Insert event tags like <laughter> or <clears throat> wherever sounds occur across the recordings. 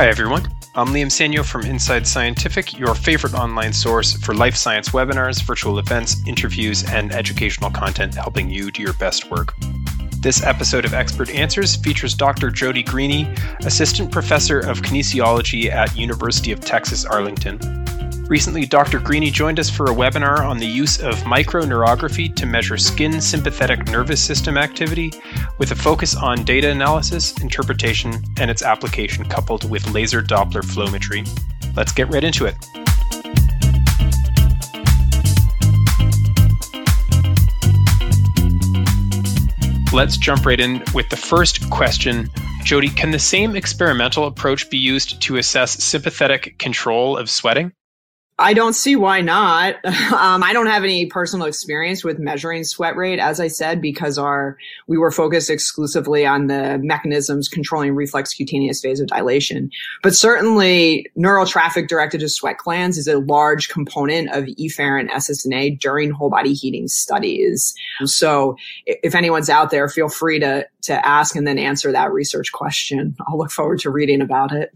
Hi, everyone. I'm Liam Sanyo from Inside Scientific, your favorite online source for life science webinars, virtual events, interviews, and educational content helping you do your best work. This episode of Expert Answers features Dr. Jody Greaney, Assistant Professor of Kinesiology at University of Texas Arlington. Recently, Dr. Greaney joined us for a webinar on the use of microneurography to measure skin sympathetic nervous system activity with a focus on data analysis, interpretation, and its application coupled with laser Doppler flowmetry. Let's get right into it. Let's jump right in with the first question. Jody, can the same experimental approach be used to assess sympathetic control of sweating? I don't see why not. <laughs> Um, I don't have any personal experience with measuring sweat rate, as I said, because our we were focused exclusively on the mechanisms controlling reflex cutaneous vasodilation. But certainly, neural traffic directed to sweat glands is a large component of efferent SSNA during whole body heating studies. So, if anyone's out there, feel free to to ask and then answer that research question. I'll look forward to reading about it.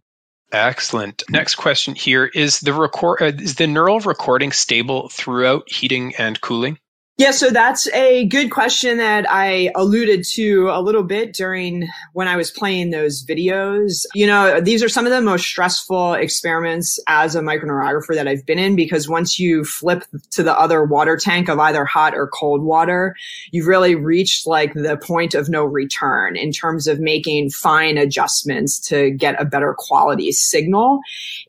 Excellent. Next question here is the record uh, is the neural recording stable throughout heating and cooling? Yeah, so that's a good question that I alluded to a little bit during when I was playing those videos. You know, these are some of the most stressful experiments as a microneurographer that I've been in because once you flip to the other water tank of either hot or cold water, you've really reached like the point of no return in terms of making fine adjustments to get a better quality signal,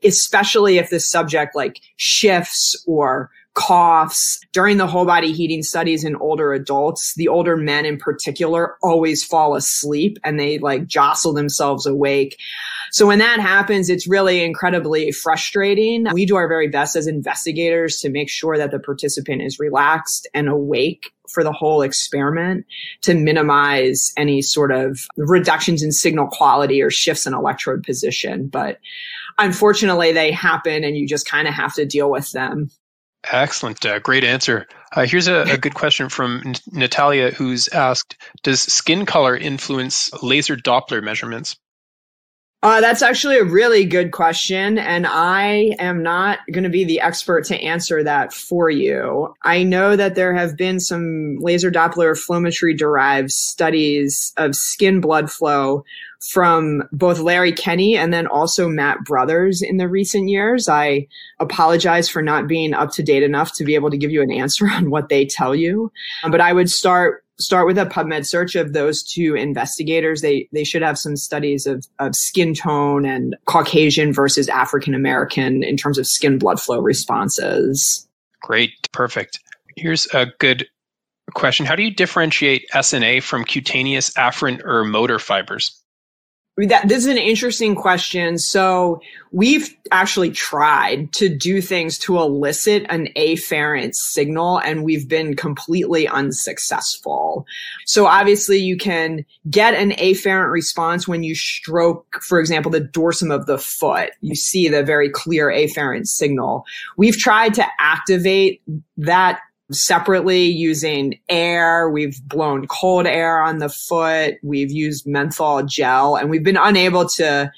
especially if the subject like shifts or coughs during the whole body heating studies in older adults the older men in particular always fall asleep and they like jostle themselves awake. So when that happens it's really incredibly frustrating. We do our very best as investigators to make sure that the participant is relaxed and awake for the whole experiment to minimize any sort of reductions in signal quality or shifts in electrode position. But unfortunately they happen and you just kind of have to deal with them Excellent. Uh, great answer. Uh, here's a, a, good question from N- Natalia, who's asked Does skin color influence laser Doppler measurements? Uh, that's actually a really good question. And I am not going to be the expert to answer that for you. I know that there have been some laser Doppler flowmetry derived studies of skin blood flow from both Larry Kenney and then also Matt Brothers in the recent years. I apologize for not being up to date enough to be able to give you an answer <laughs> on what they tell you. Um, but I would start start with a PubMed search of those two investigators. They they should have some studies of, of skin tone and Caucasian versus African American in terms of skin blood flow responses. Great, perfect. Here's a good question. How do you differentiate SNA from cutaneous afferent or motor fibers? That this is an interesting question. So we've actually tried to do things to elicit an afferent signal and we've been completely unsuccessful. So obviously you can get an afferent response when you stroke, for example, the dorsum of the foot. You see the very clear afferent signal. We've tried to activate that separately using air. We've blown cold air on the foot. We've used menthol gel and we've been unable to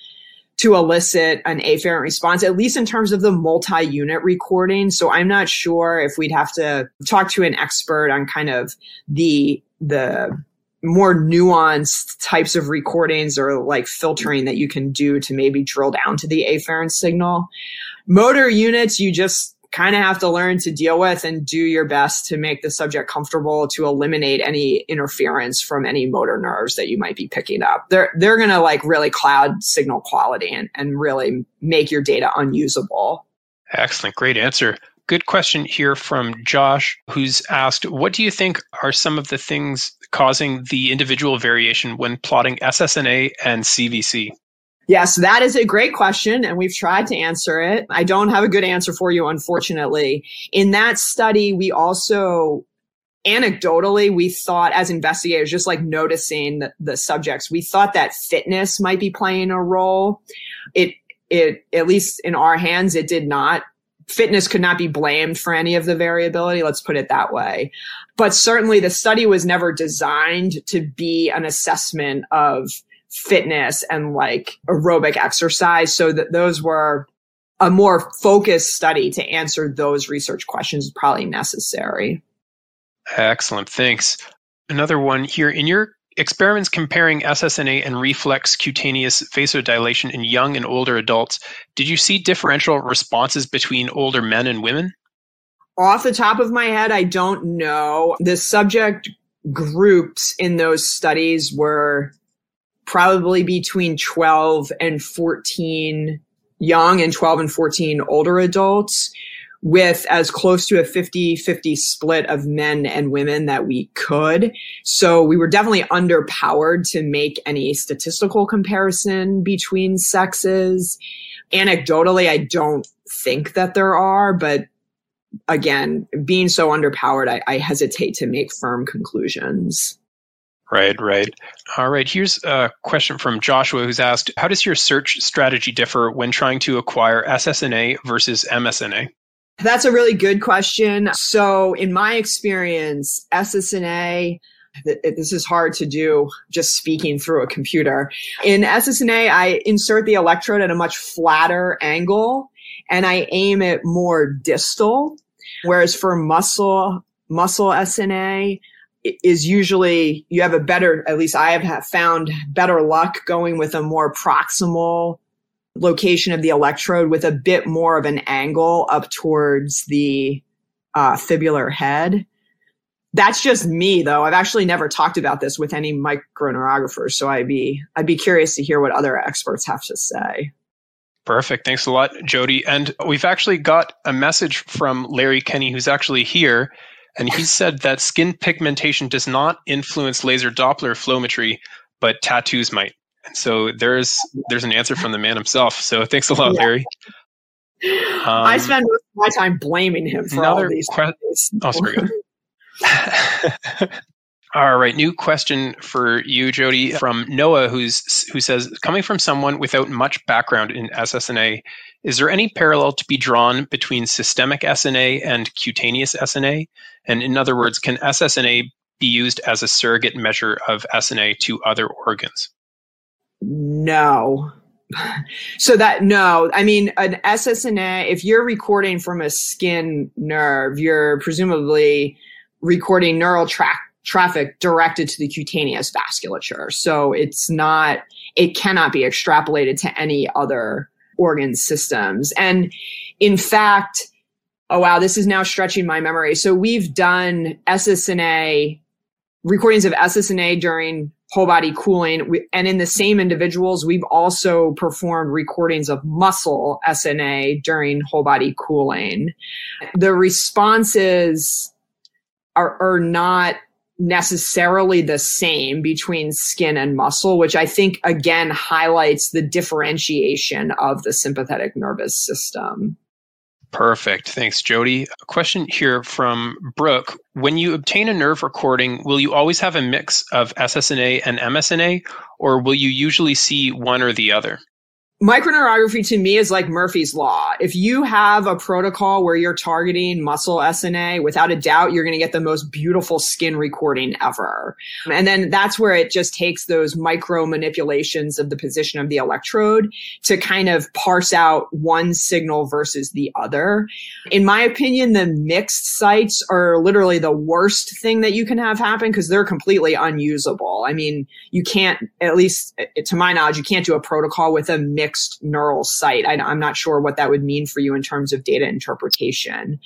to elicit an afferent response, at least in terms of the multi-unit recording. So I'm not sure if we'd have to talk to an expert on kind of the the more nuanced types of recordings or like filtering that you can do to maybe drill down to the afferent signal. Motor units, you just kind of have to learn to deal with and do your best to make the subject comfortable to eliminate any interference from any motor nerves that you might be picking up. They're they're gonna like really cloud signal quality and, and really make your data unusable. Excellent. Great answer. Good question here from Josh, who's asked, What do you think are some of the things causing the individual variation when plotting SSNA and CVC? Yes, that is a great question, and we've tried to answer it. I don't have a good answer for you, unfortunately. In that study, we also anecdotally we thought as investigators just like noticing the, the, subjects we thought that fitness might be playing a role it it at least in our hands it did not fitness could not be blamed for any of the variability let's put it that way but certainly the study was never designed to be an assessment of fitness and like aerobic exercise. So that those were a more focused study to answer those research questions is probably necessary. Excellent. Thanks. Another one here. In your experiments comparing SSNA and reflex cutaneous vasodilation in young and older adults, did you see differential responses between older men and women? Off the top of my head, I don't know. The subject groups in those studies were probably between 12 and 14 young and 12 and 14 older adults with as close to a 50-50 split of men and women that we could. So we were definitely underpowered to make any statistical comparison between sexes. Anecdotally, I don't think that there are, but again, being so underpowered, I, I hesitate to make firm conclusions. Right, right. All right. Here's a question from Joshua who's asked How does your search strategy differ when trying to acquire SSNA versus MSNA? That's a really good question. So, in my experience, SSNA, this is hard to do just speaking through a computer. In SSNA, I insert the electrode at a much flatter angle and I aim it more distal. Whereas for muscle, muscle SNA is usually, you have a better, at least I have found better luck going with a more proximal location of the electrode with a bit more of an angle up towards the uh, fibular head. That's just me though. I've actually never talked about this with any microneurographers, so I'd be I'd be curious to hear what other experts have to say. Perfect. Thanks a lot, Jody. And we've actually got a message from Larry Kenney, who's actually here. And he said that skin pigmentation does not influence laser Doppler flowmetry, but tattoos might. And so there's there's an answer from the man himself. So thanks a lot, yeah. Larry. Um, I spend most of my time blaming him for all these. Que- oh, sorry. <laughs> all right, new question for you, Jody, from Noah, who's who says, coming from someone without much background in SSNA, is there any parallel to be drawn between systemic SNA and cutaneous SNA? And in other words, can SSNA be used as a surrogate measure of SNA to other organs? No. <laughs> So that no, I mean an SSNA. If you're recording from a skin nerve, you're presumably recording neural track traffic directed to the cutaneous vasculature. So it's not, it cannot be extrapolated to any other organ systems. And in fact, oh wow, this is now stretching my memory. So we've done SSNA recordings of SSNA during whole body cooling. and in the same individuals, we've also performed recordings of muscle SNA during whole body cooling. The responses are, are not necessarily the same between skin and muscle, which I think again highlights the differentiation of the sympathetic nervous system. Perfect. Thanks, Jody. A question here from Brooke. When you obtain a nerve recording, will you always have a mix of SSNA and MSNA, or will you usually see one or the other? Microneurography to me is like Murphy's Law. If you have a protocol where you're targeting muscle SNA, without a doubt, you're going to get the most beautiful skin recording ever. And then that's where it just takes those micro manipulations of the position of the electrode to kind of parse out one signal versus the other. In my opinion, the mixed sites are literally the worst thing that you can have happen because they're completely unusable. I mean, you can't, at least to my knowledge, you can't do a protocol with a mixed mixed neural site. I, I'm not sure what that would mean for you in terms of data interpretation.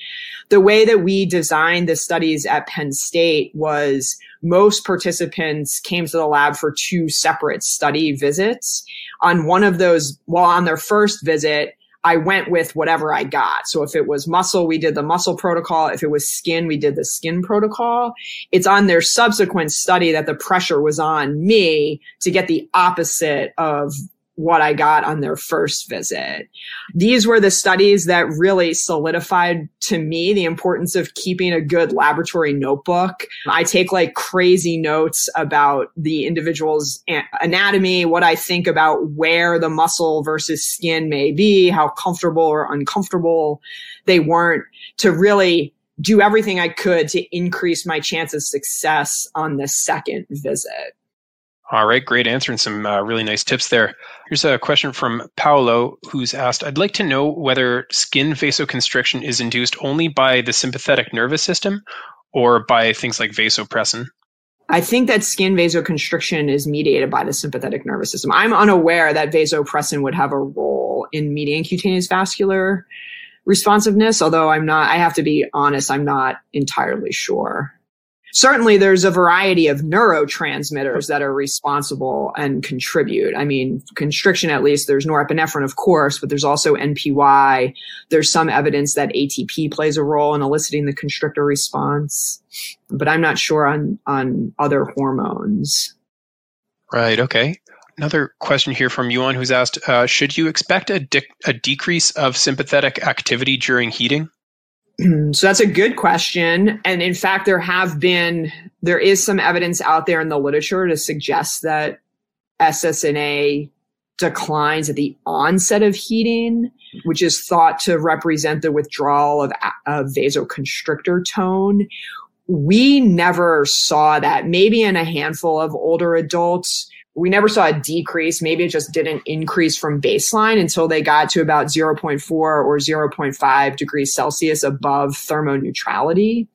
The way that we designed the studies at Penn State was most participants came to the lab for two separate study visits. On one of those, well, on their first visit, I went with whatever I got. So if it was muscle, we did the muscle protocol. If it was skin, we did the skin protocol. It's on their subsequent study that the pressure was on me to get the opposite of what I got on their first visit. These were the studies that really solidified to me the importance of keeping a good laboratory notebook. I take like crazy notes about the individual's anatomy, what I think about where the muscle versus skin may be, how comfortable or uncomfortable they weren't to really do everything I could to increase my chance of success on the second visit. All right, great answer and some uh, really nice tips there. Here's a question from Paolo who's asked I'd like to know whether skin vasoconstriction is induced only by the sympathetic nervous system or by things like vasopressin. I think that skin vasoconstriction is mediated by the sympathetic nervous system. I'm unaware that vasopressin would have a role in median cutaneous vascular responsiveness, although I'm not, I have to be honest, I'm not entirely sure certainly there's a variety of neurotransmitters that are responsible and contribute. I mean, constriction, at least there's norepinephrine, of course, but there's also NPY. There's some evidence that ATP plays a role in eliciting the constrictor response, but I'm not sure on, on other hormones. Right. Okay. Another question here from Yuan who's asked, uh, should you expect a, de- a decrease of sympathetic activity during heating? <clears throat> so that's a good question. And in fact, there have been, there is some evidence out there in the literature to suggest that SSNA declines at the onset of heating, which is thought to represent the withdrawal of, of vasoconstrictor tone. We never saw that. Maybe in a handful of older adults, we never saw a decrease. Maybe it just didn't increase from baseline until they got to about 0.4 or 0.5 degrees Celsius above thermoneutrality.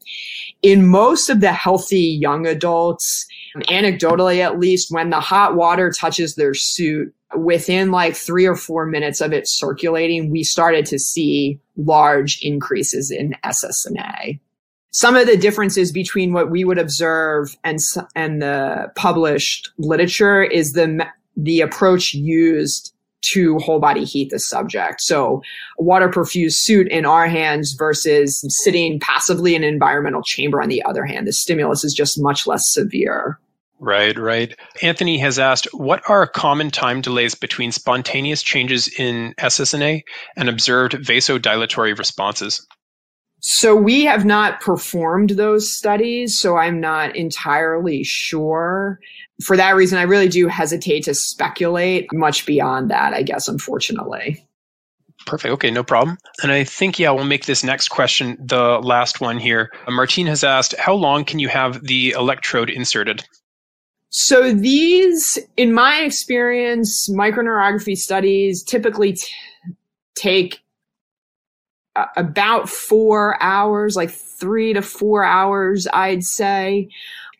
In most of the healthy young adults, anecdotally at least, when the hot water touches their suit, within like three or four minutes of it circulating, we started to see large increases in SSNA some of the differences between what we would observe and and the published literature is the the approach used to whole body heat the subject. So a water perfused suit in our hands versus sitting passively in an environmental chamber on the other hand. The stimulus is just much less severe. Right, right. Anthony has asked, what are common time delays between spontaneous changes in SSNA and observed vasodilatory responses? So we have not performed those studies, so I'm not entirely sure. For that reason, I really do hesitate to speculate much beyond that, I guess, unfortunately. Perfect. Okay, no problem. And I think, yeah, we'll make this next question the last one here. Martine has asked, how long can you have the electrode inserted? So these, in my experience, microneurography studies typically t- take about four hours, like three to four hours, I'd say.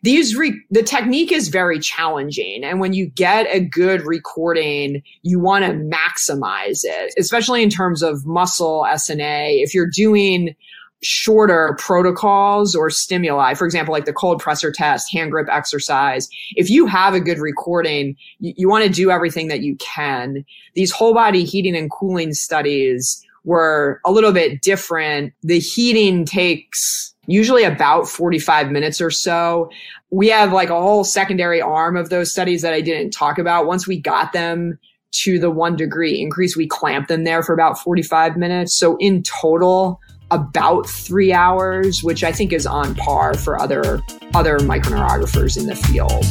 These re- the technique is very challenging, and when you get a good recording, you want to maximize it, especially in terms of muscle SNA. If you're doing shorter protocols or stimuli, for example, like the cold pressor test, hand grip exercise, if you have a good recording, you, you want to do everything that you can. These whole body heating and cooling studies were a little bit different. The heating takes usually about 45 minutes or so. We have like a whole secondary arm of those studies that I didn't talk about. Once we got them to the one degree increase, we clamped them there for about 45 minutes. So in total, about three hours, which I think is on par for other, other microneurographers in the field.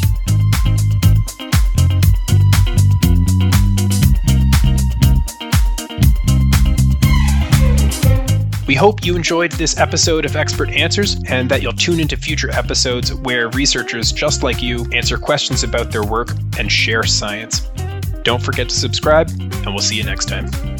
We hope you enjoyed this episode of Expert Answers and that you'll tune into future episodes where researchers just like you answer questions about their work and share science. Don't forget to subscribe, and we'll see you next time.